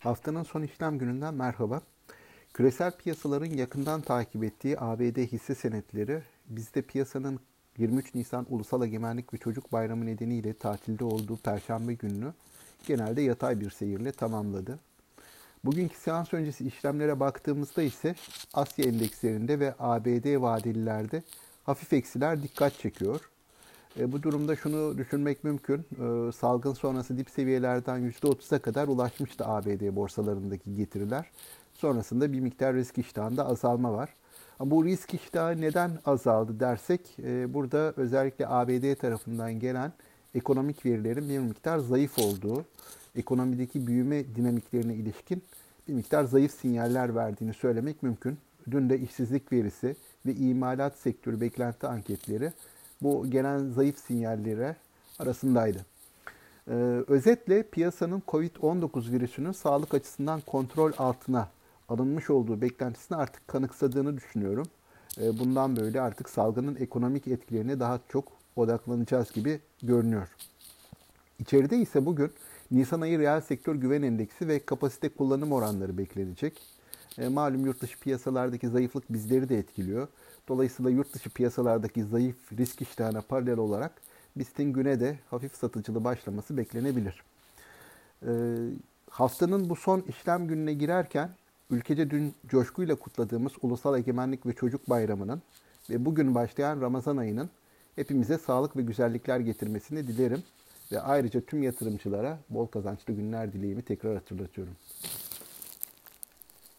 Haftanın son işlem gününden merhaba. Küresel piyasaların yakından takip ettiği ABD hisse senetleri bizde piyasanın 23 Nisan Ulusal Egemenlik ve Çocuk Bayramı nedeniyle tatilde olduğu Perşembe gününü genelde yatay bir seyirle tamamladı. Bugünkü seans öncesi işlemlere baktığımızda ise Asya endekslerinde ve ABD vadelilerde hafif eksiler dikkat çekiyor. E, bu durumda şunu düşünmek mümkün. E, salgın sonrası dip seviyelerden %30'a kadar ulaşmıştı ABD borsalarındaki getiriler. Sonrasında bir miktar risk iştahında azalma var. Ama bu risk iştahı neden azaldı dersek e, burada özellikle ABD tarafından gelen ekonomik verilerin bir miktar zayıf olduğu, ekonomideki büyüme dinamiklerine ilişkin bir miktar zayıf sinyaller verdiğini söylemek mümkün. Dün de işsizlik verisi ve imalat sektörü beklenti anketleri bu gelen zayıf sinyallere arasındaydı. Ee, özetle piyasanın COVID-19 virüsünün sağlık açısından kontrol altına alınmış olduğu beklentisini artık kanıksadığını düşünüyorum. Ee, bundan böyle artık salgının ekonomik etkilerine daha çok odaklanacağız gibi görünüyor. İçeride ise bugün Nisan ayı reel sektör güven endeksi ve kapasite kullanım oranları beklenecek. E, malum yurt dışı piyasalardaki zayıflık bizleri de etkiliyor. Dolayısıyla yurt dışı piyasalardaki zayıf risk iştahına paralel olarak BIST'in güne de hafif satıcılı başlaması beklenebilir. E, haftanın bu son işlem gününe girerken ülkece dün coşkuyla kutladığımız Ulusal Egemenlik ve Çocuk Bayramı'nın ve bugün başlayan Ramazan ayının hepimize sağlık ve güzellikler getirmesini dilerim. Ve ayrıca tüm yatırımcılara bol kazançlı günler dileğimi tekrar hatırlatıyorum.